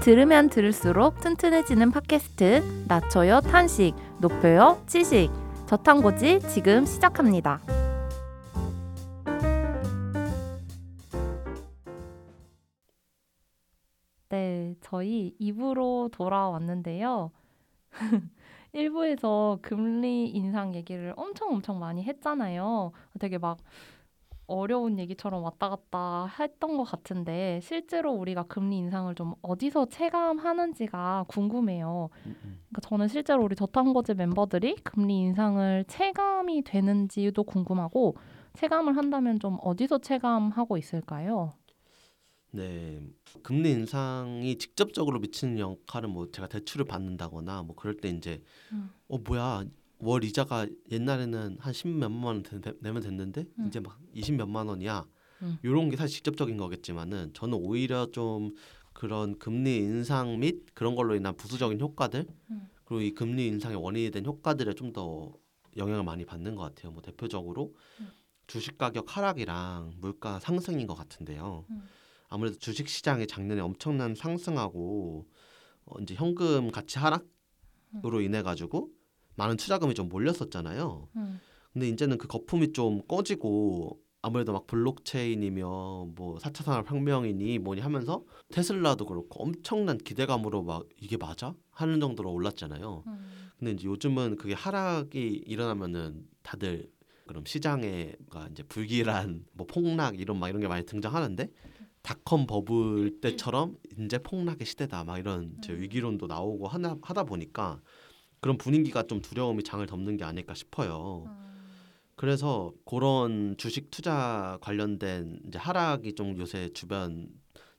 들으면 들을수록 튼튼해지는 팟캐스트 낮춰요 탄식 높여요 치식 저탄고지 지금 시작합니다. 네, 저희 2부로 돌아왔는데요. 1부에서 금리 인상 얘기를 엄청 엄청 많이 했잖아요. 되게 막 어려운 얘기처럼 왔다 갔다 했던 것 같은데 실제로 우리가 금리 인상을 좀 어디서 체감하는지가 궁금해요. 그러니까 저는 실제로 우리 저탄고지 멤버들이 금리 인상을 체감이 되는지도 궁금하고 체감을 한다면 좀 어디서 체감하고 있을까요? 네, 금리 인상이 직접적으로 미치는 역할은 뭐 제가 대출을 받는다거나 뭐 그럴 때 이제 음. 어 뭐야 월 이자가 옛날에는 한10 몇만 원 되- 내면 됐는데 음. 이제 막20 몇만 원이야. 음. 이런 게 사실 직접적인 거겠지만은 저는 오히려 좀 그런 금리 인상 및 그런 걸로 인한 부수적인 효과들 음. 그리고 이 금리 인상의 원인이 된 효과들에 좀 더 영향을 많이 받는 것 같아요. 뭐 대표적으로 음. 주식 가격 하락이랑 물가 상승인 것 같은데요. 음. 아무래도 주식 시장이 작년에 엄청난 상승하고 어, 이제 현금 가치 하락으로 인해 가지고 많은 투자금이 좀 몰렸었잖아요. 음. 근데 이제는 그 거품이 좀 꺼지고 아무래도 막 블록체인이며 뭐 4차 산업 혁명이니 뭐니 하면서 테슬라도 그렇고 엄청난 기대감으로 막 이게 맞아? 하는 정도로 올랐잖아요. 음. 근데 이제 요즘은 그게 하락이 일어나면은 다들 그럼 시장에가 이제 불길한 뭐 폭락 이런 막 이런 게 많이 등장하는데 닷컴 버블 때처럼 이제 폭락의 시대다 막 이런 이제 음. 위기론도 나오고 하나, 하다 보니까 그런 분위기가 좀 두려움이 장을 덮는 게 아닐까 싶어요. 음. 그래서 그런 주식 투자 관련된 이제 하락이 좀 요새 주변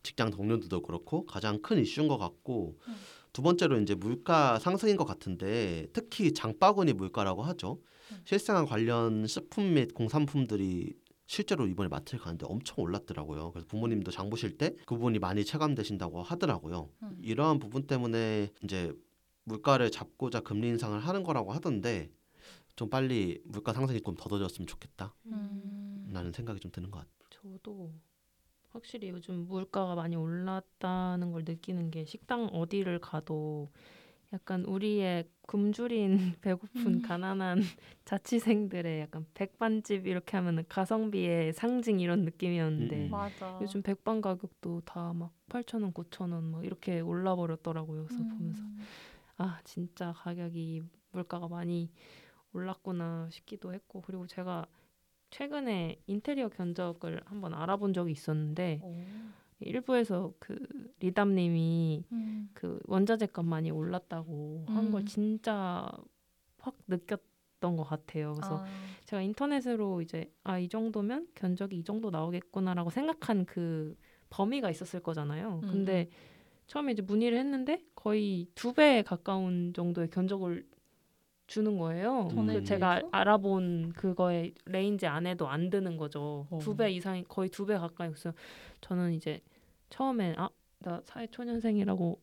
직장 동료들도 그렇고 가장 큰 이슈인 것 같고 음. 두 번째로 이제 물가 상승인 것 같은데 특히 장바구니 물가라고 하죠. 음. 실생활 관련 식품 및 공산품들이 실제로 이번에 마트에 가는데 엄청 올랐더라고요. 그래서 부모님도 장 보실 때 그 부분이 많이 체감되신다고 하더라고요. 음. 이러한 부분 때문에 이제 물가를 잡고자 금리 인상을 하는 거라고 하던데 좀 빨리 물가 상승이 좀 더뎌졌으면 좋겠다. 음. 라는 생각이 좀 드는 것 같아요. 저도 확실히 요즘 물가가 많이 올랐다는 걸 느끼는 게 식당 어디를 가도 약간 우리의 굶주린 배고픈 음. 가난한 자취생들의 약간 백반집 이렇게 하면은 가성비의 상징 이런 느낌이었는데 음, 음. 맞아. 요즘 백반 가격도 다 막 8,000원, 9,000원 막 이렇게 올라 버렸더라고요. 그래서 음. 보면서 아 진짜 가격이 물가가 많이 올랐구나 싶기도 했고 그리고 제가 최근에 인테리어 견적을 한번 알아본 적이 있었는데 오. 일부에서 그 리담님이 음. 그 원자재 값 많이 올랐다고 한걸 음. 진짜 확 느꼈던 것 같아요. 그래서 아. 제가 인터넷으로 이제 아 이 정도면 견적이 이 정도 나오겠구나라고 생각한 그 범위가 있었을 거잖아요. 음, 근데 처음에 이제 문의를 했는데 거의 두 배 가까운 정도의 견적을 주는 거예요. 그 제가? 알아본 그거의 range 안에도 안 드는 거죠. 어. 두배 이상이 거의 두 배 가까이 그래서 저는 이제 처음에 아 나 사회 초년생이라고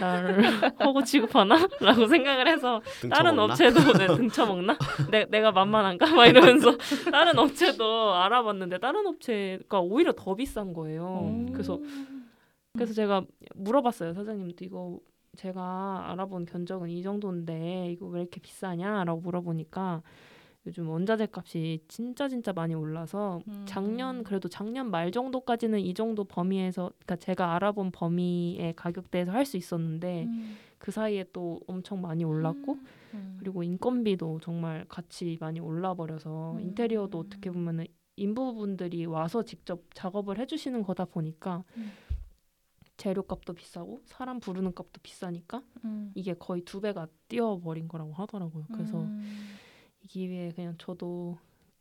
나를 호구 취급하나?라고 생각을 해서 다른? 업체도 내 등쳐 먹나? 내, 내가 만만한가? 막 이러면서 다른 업체도 알아봤는데 다른 업체가 오히려 더 비싼 거예요. 음. 그래서 그래서 제가 물어봤어요 사장님도 이거 제가 알아본 견적은 이 정도인데 이거 왜 이렇게 비싸냐라고 물어보니까 요즘 원자재 값이 진짜 진짜 많이 올라서 음. 작년 그래도 작년 말 정도까지는 이 정도 범위에서 그러니까 제가 알아본 범위의 가격대에서 할 수 있었는데 음. 그 사이에 또 엄청 많이 올랐고 음. 그리고 인건비도 정말 같이 많이 올라 버려서 음. 인테리어도 어떻게 보면은 인부분들이 와서 직접 작업을 해주시는 거다 보니까 음. 재료값도 비싸고 사람 부르는 값도 비싸니까 음. 이게 거의 두 배가 뛰어버린 거라고 하더라고요. 그래서 음. 이 기회에 그냥 저도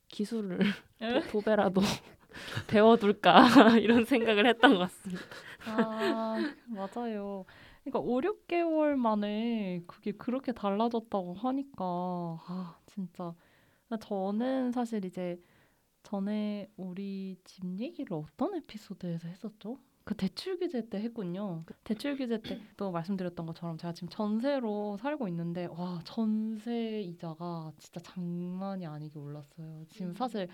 기술을 에? 도, 배라도 배워둘까 이런 생각을 했던 것 같습니다. 아 맞아요. 그러니까 5, 6개월 만에 그게 그렇게 달라졌다고 하니까 아 진짜 저는 사실 이제 전에 우리 집 얘기를 어떤 에피소드에서 했었죠? 그 대출 규제 때 했군요. 그 대출 규제 때도 말씀드렸던 것처럼 제가 지금 전세로 살고 있는데 와 전세 이자가 진짜 장난이 아니게 올랐어요. 지금 사실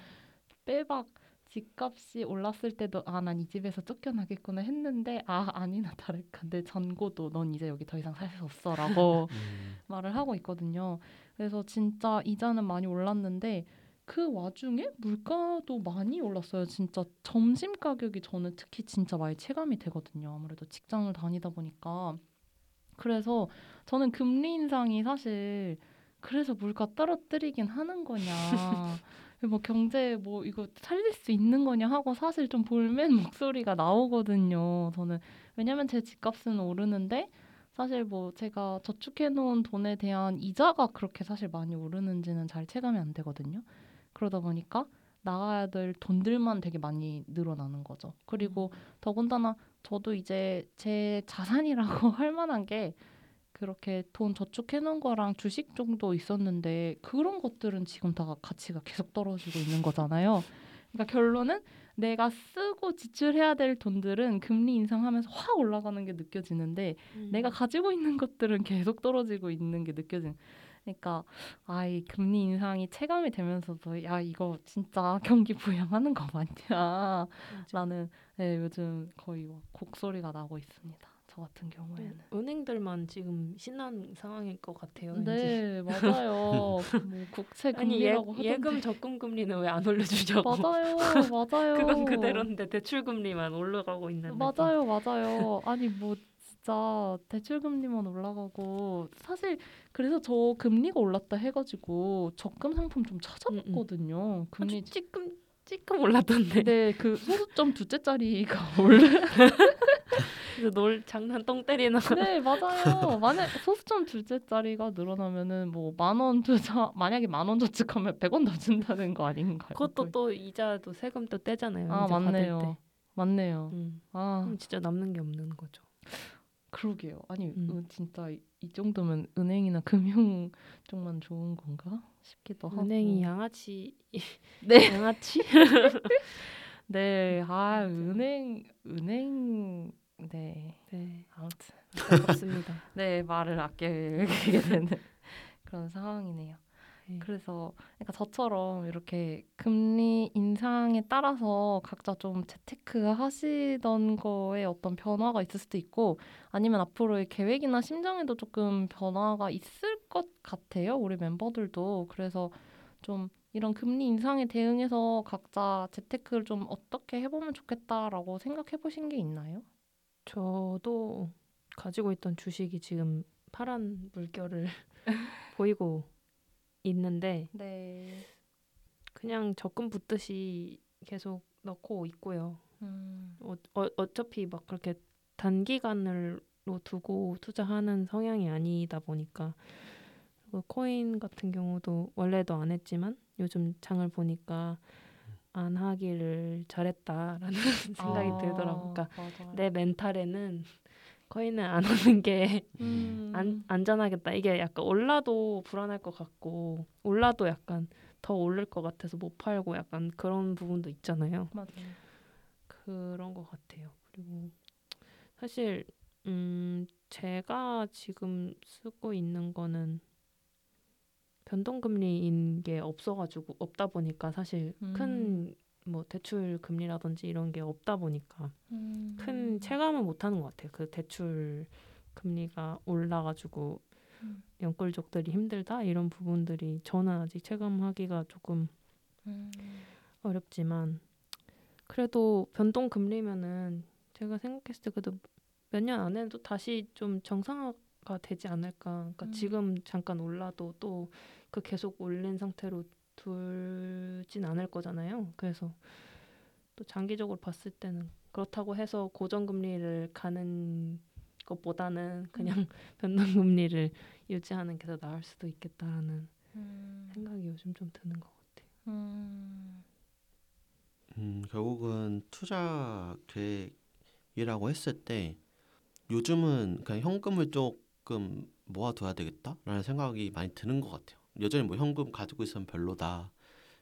빼박 집값이 올랐을 때도 아 난 이 집에서 쫓겨나겠구나 했는데 아 아니나 다를까 내 전고도 넌 이제 여기 더 이상 살 수 없어라고 음. 말을 하고 있거든요. 그래서 진짜 이자는 많이 올랐는데 그 와중에 물가도 많이 올랐어요. 진짜 점심 가격이 저는 특히 진짜 많이 체감이 되거든요. 아무래도 직장을 다니다 보니까. 그래서 저는 금리 인상이 사실 그래서 물가 떨어뜨리긴 하는 거냐. 뭐 경제 뭐 이거 살릴 수 있는 거냐 하고 사실 좀 볼멘 목소리가 나오거든요. 저는 왜냐면 제 집값은 오르는데 사실 뭐 제가 저축해 놓은 돈에 대한 이자가 그렇게 사실 많이 오르는지는 잘 체감이 안 되거든요. 그러다 보니까 나가야 될 돈들만 되게 많이 늘어나는 거죠. 그리고 더군다나 저도 이제 제 자산이라고 할 만한 게 그렇게 돈 저축해 놓은 거랑 주식 정도 있었는데 그런 것들은 지금 다 가치가 계속 떨어지고 있는 거잖아요. 그러니까 결론은 내가 쓰고 지출해야 될 돈들은 금리 인상하면서 확 올라가는 게 느껴지는데 음. 내가 가지고 있는 것들은 계속 떨어지고 있는 게 느껴지는. 그러니까 아이 금리 인상이 체감이 되면서도 야 이거 진짜 경기 부양하는 거 맞냐? 나는 네, 요즘 거의 막 곡소리가 나고 있습니다. 저 같은 경우에는. 은행들만 지금 신난 상황일 것 같아요. 왠지. 네 맞아요. 뭐 국채 아니 예, 금리라고 하던데. 예금 적금 금리는 왜 안 올려주냐고. 맞아요, 맞아요. 그건 그대로인데 대출 금리만 올라가고 있는. 맞아요, 맞아요. 아니 뭐 진짜 대출 금리만 올라가고 사실 그래서 저 금리가 올랐다 해가지고 적금 상품 좀 찾아봤거든요. 금리 아주 찌끔 찌끔 올랐던데. 근데 그 소수점 두째 짜리가 올라. 그래서 놀 장난 똥 때리나. 네 맞아요. 만약 소수점 둘째 짜리가 늘어나면은 뭐 만 원 투자 만약에 만 원 저축하면 100원 더 준다는 거 아닌가요? 그것도 또 이자도 세금 또 떼잖아요. 아 맞네요. 때. 맞네요. 음. 아 그럼 진짜 남는 게 없는 거죠. 그러게요. 아니 음. 음, 진짜 이, 이 정도면 은행이나 금융 쪽만 좋은 건가 싶기도 하고. 은행이 양아치 네. 양아치? 네. 아. 은행 은행 네. 네. 아무튼 안타깝습니다. 네 말을 아끼게 되는 그런 상황이네요. 네. 그래서 그러니까 저처럼 이렇게 금리 인상에 따라서 각자 좀 재테크 하시던 거에 어떤 변화가 있을 수도 있고 아니면 앞으로의 계획이나 심정에도 조금 변화가 있을 것 같아요. 우리 멤버들도 그래서 좀 이런 금리 인상에 대응해서 각자 재테크를 좀 어떻게 해보면 좋겠다라고 생각해 보신 게 있나요? 저도 가지고 있던 주식이 지금 파란 물결을 보이고 있는데 네. 그냥 적금 붙듯이 계속 넣고 있고요. 음. 어, 어, 어차피 막 그렇게 단기간으로 두고 투자하는 성향이 아니다 보니까 그리고 코인 같은 경우도 원래도 안 했지만 요즘 장을 보니까 안 하기를 잘했다라는 생각이 아, 들더라고요. 그러니까 맞아요. 내 멘탈에는 코인은 안 하는 게 음. 안, 안전하겠다. 이게 약간 올라도 불안할 것 같고 올라도 약간 더 오를 것 같아서 못 팔고 약간 그런 부분도 있잖아요. 맞아요. 그런 것 같아요. 그리고 사실 음 제가 지금 쓰고 있는 거는 변동금리인 게 없어가지고 없다 보니까 사실 음. 큰 뭐 대출 금리라든지 이런 게 없다 보니까 음. 큰 체감은 못 하는 것 같아요. 그 대출 금리가 올라가지고 음. 연끌족들이 힘들다 이런 부분들이 저는 아직 체감하기가 조금 음. 어렵지만 그래도 변동 금리면은 제가 생각했을 때 그래도 몇 년 안에는 또 다시 좀 정상화가 되지 않을까. 그러니까 음. 지금 잠깐 올라도 또 그 계속 올린 상태로 둘진 않을 거잖아요. 그래서 또 장기적으로 봤을 때는 그렇다고 해서 고정금리를 가는 것보다는 그냥 변동 금리를 유지하는 게 더 나을 수도 있겠다라는 음. 생각이 요즘 좀 드는 것 같아요. 음. 음, 결국은 투자 계획이라고 했을 때 요즘은 그냥 현금을 조금 모아둬야 되겠다라는 생각이 많이 드는 것 같아요. 여전히 뭐 현금 가지고 있으면 별로다.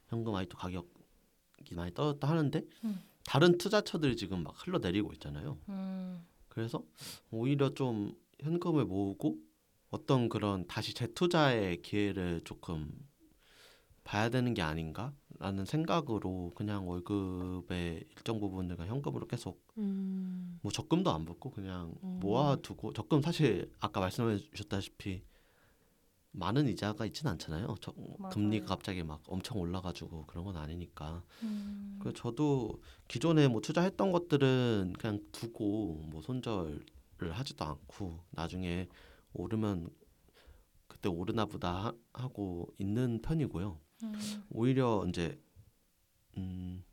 현금 아직도 가격이 많이 떨어졌다 하는데 음. 다른 투자처들이 지금 막 흘러내리고 있잖아요. 음. 그래서 오히려 좀 현금을 모으고 어떤 그런 다시 재투자의 기회를 조금 봐야 되는 게 아닌가라는 생각으로 그냥 월급의 일정 부분을 그냥 현금으로 계속 음. 뭐 적금도 안 붙고 그냥 음. 모아두고 적금 사실 아까 말씀해 주셨다시피 많은 이자가 있지는 않잖아요. 저. 금리가 갑자기 막 엄청 올라가지고 그런 건 아니니까. 음. 그 저도 기존에 뭐 투자했던 것들은 그냥 두고 뭐 손절을 하지도 않고 나중에 오르면 그때 오르나 보다 하- 하고 있는 편이고요. 음. 오히려 이제 음,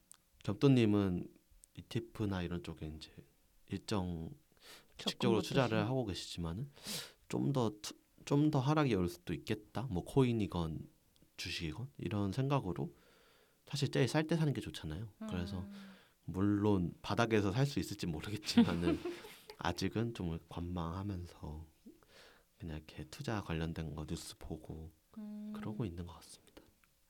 겸또님은 ETF나 이런 쪽에 이제 일정 적금도 투자를. 하고 계시지만은 좀더 좀 더 하락이 올 수도 있겠다. 뭐 코인이건 주식이건 이런 생각으로 사실 제일 쌀 때 사는 게 좋잖아요. 그래서 음. 물론 바닥에서 살 수 있을지 모르겠지만은 아직은 좀 관망하면서 그냥 이렇게 투자 관련된 거 뉴스 보고 음. 그러고 있는 것 같습니다.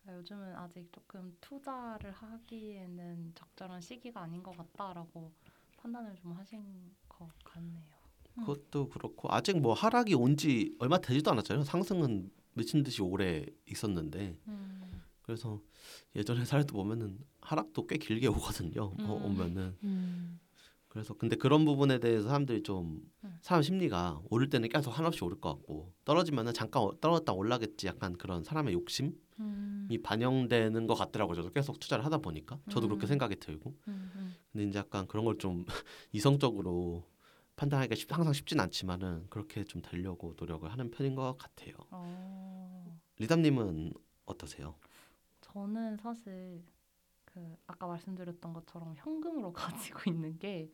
아, 요즘은 아직 조금 투자를 하기에는 적절한 시기가 아닌 것 같다라고 판단을 좀 하신 것 같네요. 음. 그것도 그렇고 아직 뭐 하락이 온 지 얼마 되지도 않았잖아요. 상승은 미친 듯이 오래 있었는데 음. 그래서 예전에 사례도 보면은 하락도 꽤 길게 오거든요. 뭐 음. 오면은 음. 그래서 근데 그런 부분에 대해서 사람들이 좀 음. 사람 심리가 오를 때는 계속 한없이 오를 것 같고 떨어지면은 잠깐 어- 떨어졌다 올라겠지 약간 그런 사람의 욕심이 음. 반영되는 것 같더라고요. 저도 계속 투자를 하다 보니까 저도 그렇게 음. 생각이 들고. 근데 이제 약간 그런 걸 좀 이성적으로 판단하기가 쉽, 항상 쉽진 않지만은 그렇게 좀 되려고 노력을 하는 편인 것 같아요. 어. 리담님은 어떠세요? 저는 사실 그 아까 말씀드렸던 것처럼 현금으로 가지고 있는 게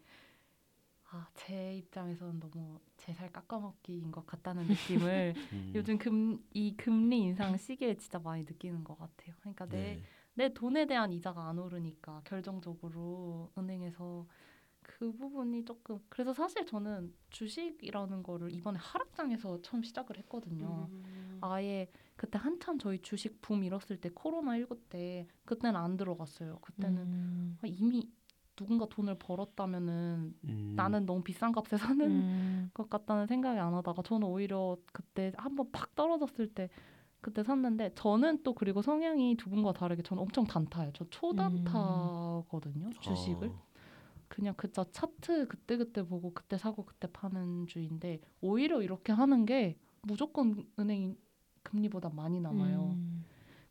아, 제 입장에서는 너무 제 살 깎아먹기인 것 같다는 느낌을 음, 요즘 금, 이 금리 인상 시기에 진짜 많이 느끼는 것 같아요. 그러니까 내, 네. 내 돈에 대한 이자가 안 오르니까 결정적으로 은행에서 그 부분이 조금 그래서 사실 저는 주식이라는 거를 이번에 하락장에서 처음 시작을 했거든요. 음. 아예 그때 한참 저희 주식 붐 일었을 때 코로나 19때 그때는 안 들어갔어요. 그때는 음. 아, 이미 누군가 돈을 벌었다면은 음, 나는 너무 비싼 값에 사는 음. 것 같다는 생각이 안 하다가 저는 오히려 그때 한번 팍 떨어졌을 때 그때 샀는데 저는 또 그리고 성향이 두 분과 다르게 저는 엄청 단타예요. 저 초단타거든요. 주식을. 어, 그냥 그저 차트 그때그때 보고 그때 사고 그때 파는 주인데 오히려 이렇게 하는 게 무조건 은행이 금리보다 많이 남아요. 음.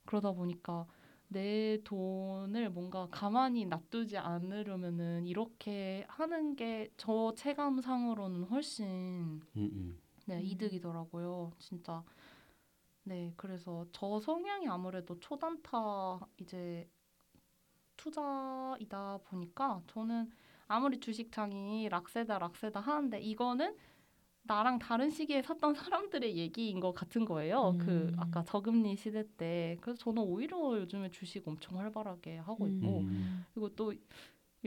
그러다 보니까 내 돈을 뭔가 가만히 놔두지 않으려면은 이렇게 하는 게 저 체감상으로는 훨씬 음, 음. 네, 음. 이득이더라고요. 진짜. 네, 그래서 저 성향이 아무래도 초단타 이제 투자이다 보니까 저는 아무리 주식장이 락세다 락세다 하는데 이거는 나랑 다른 시기에 샀던 사람들의 얘기인 것 같은 거예요. 그 음. 아까 저금리 시대 때. 그래서 저는 오히려 요즘에 주식 엄청 활발하게 하고 있고 음. 그리고 또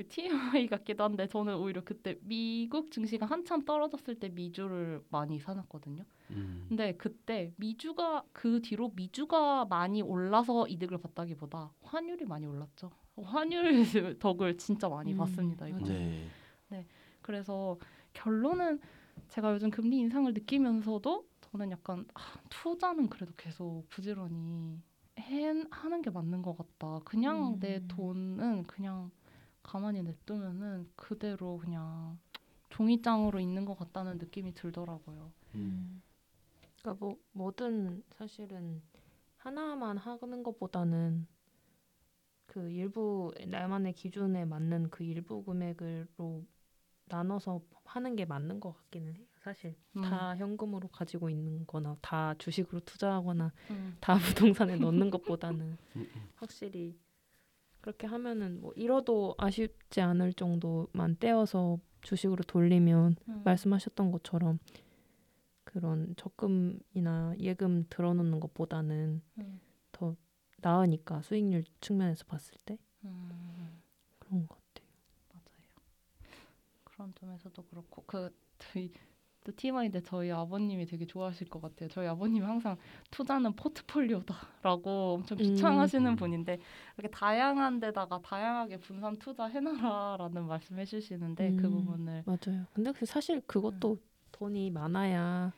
TMI 같기도 한데 저는 오히려 그때 미국 증시가 한참 떨어졌을 때 미주를 많이 사놨거든요. 음. 근데 그때 미주가 그 뒤로 미주가 많이 올라서 이득을 봤다기보다 환율이 많이 올랐죠. 환율 덕을 진짜 많이 음, 봤습니다. 이거. 맞아요. 네. 그래서 결론은 제가 요즘 금리 인상을 느끼면서도 저는 약간 아, 투자는 그래도 계속 부지런히 해, 하는 게 맞는 것 같다. 그냥 음. 내 돈은 그냥 가만히 냅두면은 그대로 그냥 종이장으로 있는 것 같다는 느낌이 들더라고요. 음. 그러니까 뭐 뭐든 사실은 하나만 하는 것보다는 그 일부 나만의 기준에 맞는 그 일부 금액으로 나눠서 하는 게 맞는 것 같기는 해요. 사실 음. 다 현금으로 가지고 있는 거나 다 주식으로 투자하거나 음. 다 부동산에 넣는 것보다는 음, 음. 확실히 그렇게 하면은 뭐 잃어도 아쉽지 않을 정도만 떼어서 주식으로 돌리면 음. 말씀하셨던 것처럼 그런 적금이나 예금 들어놓는 것보다는 음. 더 나으니까 수익률 측면에서 봤을 때 음. 그런 것 같아요. 맞아요. 그런 점에서도 그렇고 그 저희 또 TMI인데 저희 아버님이 되게 좋아하실 것 같아요. 저희 아버님이 항상 투자는 포트폴리오다라고 엄청 음. 주창하시는 음. 분인데 이렇게 다양한 데다가 다양하게 분산 투자 해놔라라는 말씀해 주시는데 그 음. 부분을 맞아요. 근데 그 사실 그것도 돈이 많아야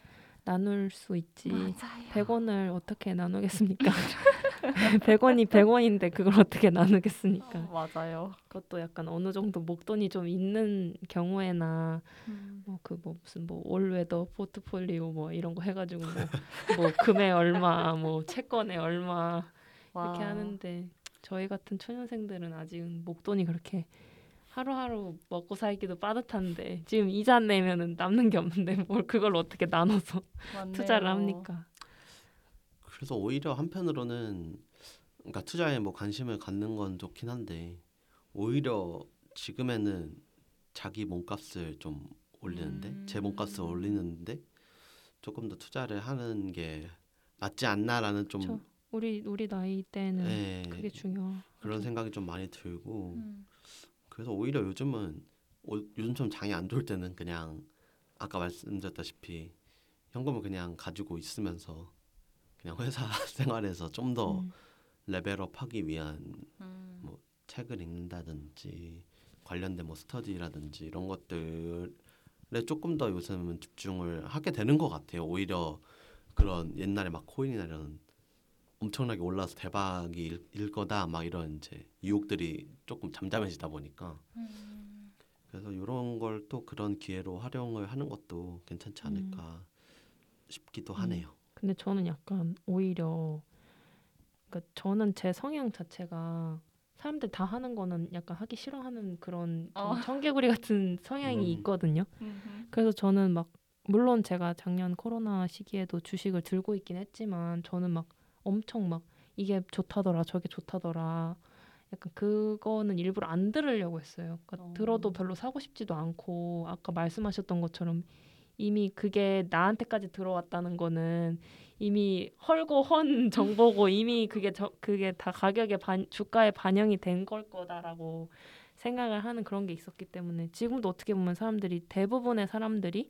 나눌 수 있지. 맞아요. 100원을 어떻게 나누겠습니까? 100원이 100원인데 그걸 어떻게 나누겠습니까? 맞아요. 그것도 약간 어느 정도 목돈이 좀 있는 경우에나 음. 뭐그 뭐 무슨 뭐 올웨더 포트폴리오 뭐 이런 거 해가지고 뭐, 뭐 금액 얼마 뭐 채권에 얼마 이렇게 와. 하는데 저희 같은 초년생들은 아직은 목돈이 그렇게 하루하루 먹고 살기도 빠듯한데 지금 이자 내면은 남는 게 없는데 뭘 그걸 어떻게 나눠서. 투자를 합니까? 그래서 오히려 한편으로는 그러니까 투자에 뭐 관심을 갖는 건 좋긴 한데 오히려 지금에는 자기 몸값을 좀 올리는데 음. 제 몸값을 올리는데 조금 더 투자를 하는 게 낫지 않나라는 좀 그쵸. 우리 우리 나이 때는 예, 그게 중요. 그런 생각이 좀 많이 들고 음. 그래서 오히려 요즘은 오- 요즘처럼 장이 안 좋을 때는 그냥 아까 말씀드렸다시피 현금을 그냥 가지고 있으면서 그냥 회사 생활에서 좀더 음. 레벨업하기 위한 음. 뭐 책을 읽는다든지 관련된 뭐 스터디라든지 이런 것들에 조금 더 요즘은 집중을 하게 되는 것 같아요. 오히려 그런 옛날에 막 코인이나 이런 엄청나게 올라서 대박이 일, 일 거다 막 이런 이제 유혹들이 조금 잠잠해지다 보니까 음. 그래서 이런 걸 또 그런 기회로 활용을 하는 것도 괜찮지 않을까 싶기도 음. 하네요. 근데 저는 약간 오히려 그러니까 저는 제 성향 자체가 사람들 다 하는 거는 약간 하기 싫어하는 그런 좀 어. 청개구리 같은 성향이 음. 있거든요. 음흠. 그래서 저는 막 물론 제가 작년 코로나 시기에도 주식을 들고 있긴 했지만 저는 막 엄청 막 이게 좋다더라 저게 좋다더라 약간 그거는 일부러 안 들으려고 했어요. 그러니까 어. 들어도 별로 사고 싶지도 않고 아까 말씀하셨던 것처럼 이미 그게 나한테까지 들어왔다는 거는 이미 헐고 헌 정보고 이미 그게 저, 그게 다 가격에 반, 주가에 반영이 된 걸 거다라고 생각을 하는 그런 게 있었기 때문에 지금도 어떻게 보면 사람들이 대부분의 사람들이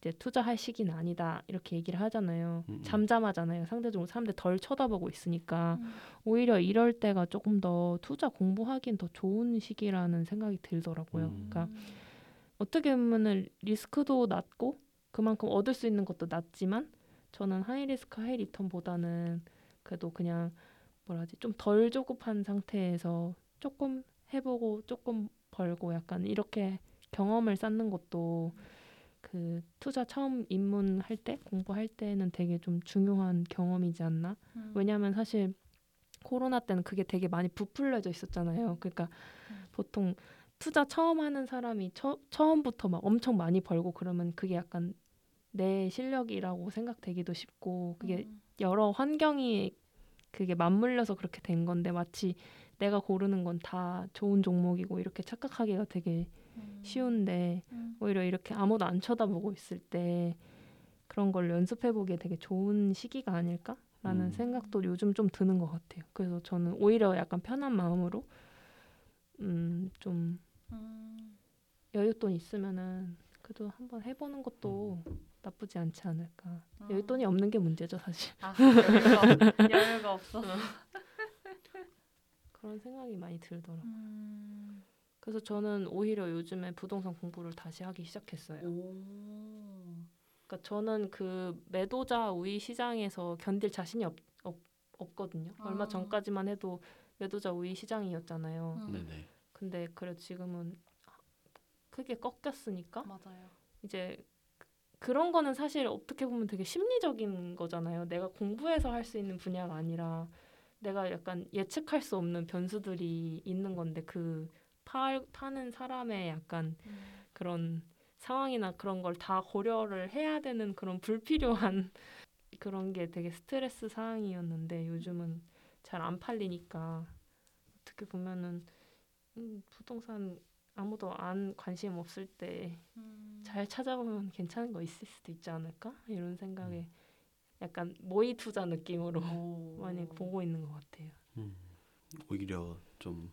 이제 투자할 시기는 아니다 이렇게 얘기를 하잖아요. 음, 음. 잠잠하잖아요. 상대적으로 사람들 덜 쳐다보고 있으니까 음. 오히려 이럴 때가 조금 더 투자 공부하기엔 더 좋은 시기라는 생각이 들더라고요. 음. 그러니까 어떻게 보면은 리스크도 낮고 그만큼 얻을 수 있는 것도 낮지만 저는 high risk high return보다는 그래도 그냥 뭐라지 좀 덜 조급한 상태에서 조금 해보고 조금 벌고 약간 이렇게 경험을 쌓는 것도 그 투자 처음 입문할 때 공부할 때는 되게 좀 중요한 경험이지 않나 음. 왜냐하면 사실 코로나 때는 그게 되게 많이 부풀려져 있었잖아요. 그러니까 음. 보통 투자 처음 하는 사람이 처, 처음부터 막 엄청 많이 벌고 그러면 그게 약간 내 실력이라고 생각되기도 쉽고 그게 음. 여러 환경이 그게 맞물려서 그렇게 된 건데 마치 내가 고르는 건 다 좋은 종목이고 이렇게 착각하기가 되게 음. 쉬운데 음. 오히려 이렇게 아무도 안 쳐다보고 있을 때 그런 걸 연습해 보기에 되게 좋은 시기가 아닐까라는 음. 생각도 요즘 좀 드는 것 같아요. 그래서 저는 오히려 약간 편한 마음으로 음좀 음. 여윳돈 있으면은 그래도 한번 해보는 것도 나쁘지 않지 않을까. 아. 여윳돈이 없는 게 문제죠 사실. 아, 여유가, 없- 여유가 없어. 그런 생각이 많이 들더라고. 요 음. 그래서 저는 오히려 요즘에 부동산 공부를 다시 하기 시작했어요. 오. 그러니까 저는 그 매도자 우위 시장에서 견딜 자신이 없, 없, 없거든요. 얼마 아. 전까지만 해도 매도자 우위 시장이었잖아요. 음. 네네. 근데 그래 지금은 크게 꺾였으니까 맞아요. 이제 그런 거는 사실 어떻게 보면 되게 심리적인 거잖아요. 내가 공부해서 할 수 있는 분야가 아니라 내가 약간 예측할 수 없는 변수들이 있는 건데 그 파, 파는 사람의 약간 음. 그런 상황이나 그런 걸 다 고려를 해야 되는 그런 불필요한 그런 게 되게 스트레스 사항이었는데 요즘은 잘 안 팔리니까 어떻게 보면은 음, 부동산 아무도 안 관심 없을 때잘 음. 찾아보면 괜찮은 거 있을 수도 있지 않을까 이런 생각에 약간 모의 투자 느낌으로 오. 많이 보고 있는 것 같아요. 음, 오히려 좀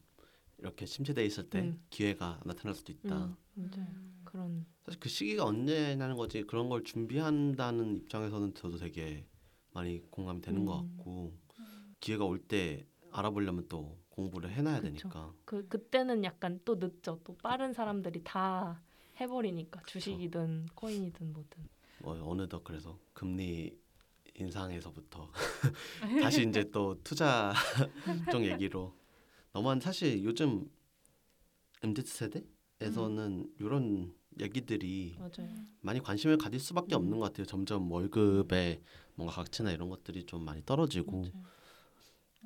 이렇게 침체돼 있을 때 음. 기회가 나타날 수도 있다. 음, 맞아요. 음. 그런 사실 그 시기가 언제냐는 거지 그런 걸 준비한다는 입장에서는 저도 되게 많이 공감이 되는 것 음. 같고 음. 기회가 올 때 알아보려면 또 공부를 해놔야 그쵸. 되니까 그 그때는 약간 또 늦죠. 또 빠른 사람들이 다 해버리니까 주식이든 코인이든 뭐든. 뭐 어느덧 그래서 금리 인상에서부터 다시 이제 또 투자 쪽 얘기로 너만 사실 요즘 MZ 세대에서는 이런 얘기들이 맞아요. 많이 관심을 가질 수밖에 음. 없는 것 같아요. 점점 월급의 뭔가 가치나 이런 것들이 좀 많이 떨어지고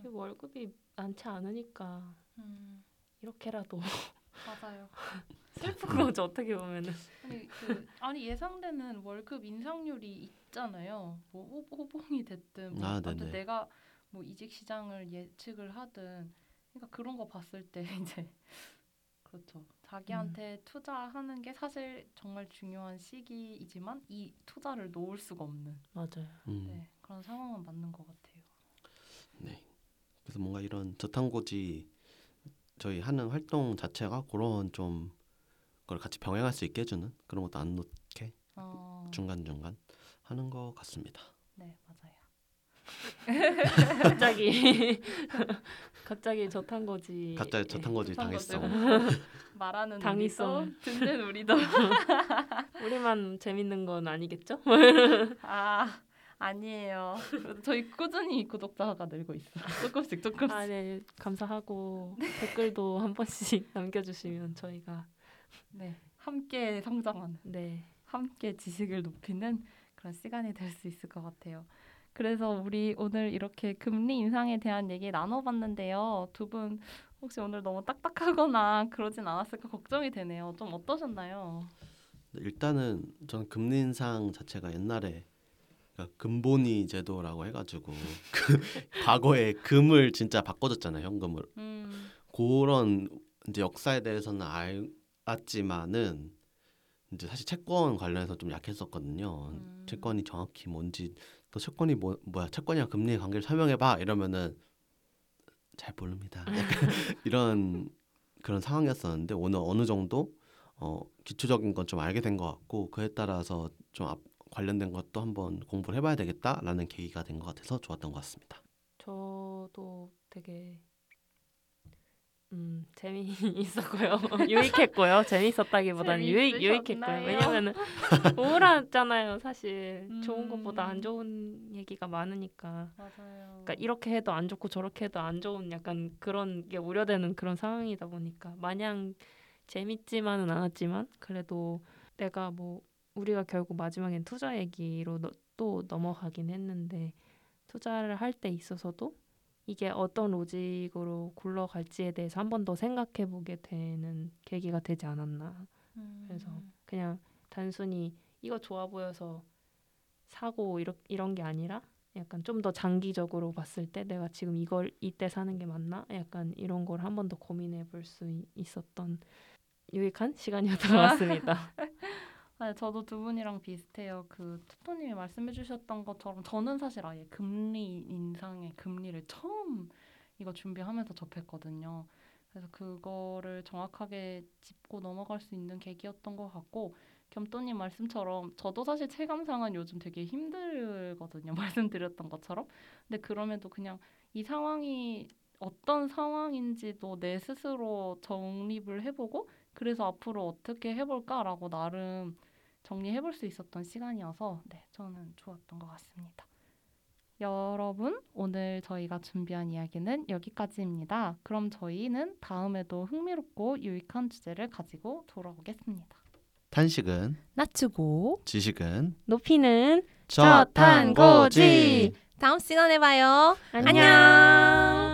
월급이 많지 않으니까 음, 이렇게라도 맞아요. 슬픈 거죠 어떻게 보면은. 아니, 그, 아니 예상되는 월급 인상률이 있잖아요. 뭐 호, 호봉이 됐든 뭐 아. 내가 뭐 이직 시장을 예측을 하든 그러니까 그런 거 봤을 때 이제 그렇죠. 자기한테 투자하는 게 사실 정말 중요한 시기이지만 이 투자를 놓을 수가 없는 맞아요. 음, 네, 그런 상황은 맞는 것 같아요. 네. 그래서 뭔가 이런 저탄고지 저희 하는 활동 자체가 그런 좀 그걸 같이 병행할 수 있게 해주는 그런 것도 안 놓게 어, 중간 중간 하는 것 같습니다. 네 맞아요. 갑자기 갑자기 저탄 거지. 갑자기 저탄고지 저탄고지. 당했어. 말하는. 우리도 듣는 우리도 우리만 재밌는 건 아니겠죠? 아 아니에요. 저희 꾸준히 구독자가 늘고 있어요. 조금씩 조금씩. 아, 네. 감사하고 댓글도 한 번씩 남겨주시면 저희가 네 함께 성장하는, 네 함께 지식을 높이는 그런 시간이 될 수 있을 것 같아요. 그래서 우리 오늘 이렇게 금리 인상에 대한 얘기 나눠봤는데요. 두 분 혹시 오늘 너무 딱딱하거나 그러진 않았을까 걱정이 되네요. 좀 어떠셨나요? 일단은 저는 금리 인상 자체가 옛날에 그러니까 금본위 제도라고 해가지고 그 과거에 금을 진짜 바꿔줬잖아요 현금으로. 음, 그런 이제 역사에 대해서는 알았지만은 이제 사실 채권 관련해서 좀 약했었거든요. 음. 채권이 정확히 뭔지 또 채권이 뭐 뭐야? 채권이랑 금리의 관계를 설명해봐! 이러면은 잘 모릅니다. 이런 그런 상황이었었는데 오늘 어느 정도 어, 기초적인 건 좀 알게 된 것 같고 그에 따라서 좀 앞, 관련된 것도 한번 공부를 해봐야 되겠다라는 계기가 된 것 같아서 좋았던 것 같습니다. 저도 되게 음 재미있었고요 유익했고요 재미있었다기보다는 유익 유익했고요? 왜냐면은 우울하잖아요 사실 좋은 음. 것보다 안 좋은 얘기가 많으니까 맞아요. 그러니까 이렇게 해도 안 좋고 저렇게 해도 안 좋은 약간 그런 게 우려되는 그런 상황이다 보니까 마냥 재밌지만은 않았지만 그래도 내가 뭐 우리가 결국 마지막엔 투자 얘기로 너- 또 넘어가긴 했는데 투자를 할 때 있어서도 이게 어떤 로직으로 굴러갈지에 대해서 한 번 더 생각해 보게 되는 계기가 되지 않았나 음. 그래서 그냥 단순히 이거 좋아 보여서 사고 이런 이런 게 아니라 약간 좀 더 장기적으로 봤을 때 내가 지금 이걸 이때 사는 게 맞나? 약간 이런 걸 한 번 더 고민해 볼 수 있었던 유익한 시간이었던 것 같습니다. 네, 저도 두 분이랑 비슷해요. 그 투토님이 말씀해주셨던 것처럼 저는 사실 아예 금리 인상의 금리를 처음 이거 준비하면서 접했거든요. 그래서 그거를 정확하게 짚고 넘어갈 수 있는 계기였던 것 같고 겸또님 말씀처럼 저도 사실 체감상은 요즘 되게 힘들거든요. 말씀드렸던 것처럼. 근데 그럼에도 그냥 이 상황이 어떤 상황인지도 내 스스로 정립을 해보고 그래서 앞으로 어떻게 해볼까라고 나름 정리해 볼 수 있었던 시간이어서 네, 저는 좋았던 것 같습니다. 여러분, 오늘 저희가 준비한 이야기는 여기까지입니다. 그럼 저희는 다음에도 흥미롭고 유익한 주제를 가지고 돌아오겠습니다. 탄식은 낮추고 지식은 높이는 저탄고지. 다음 시간에 봐요. 안녕.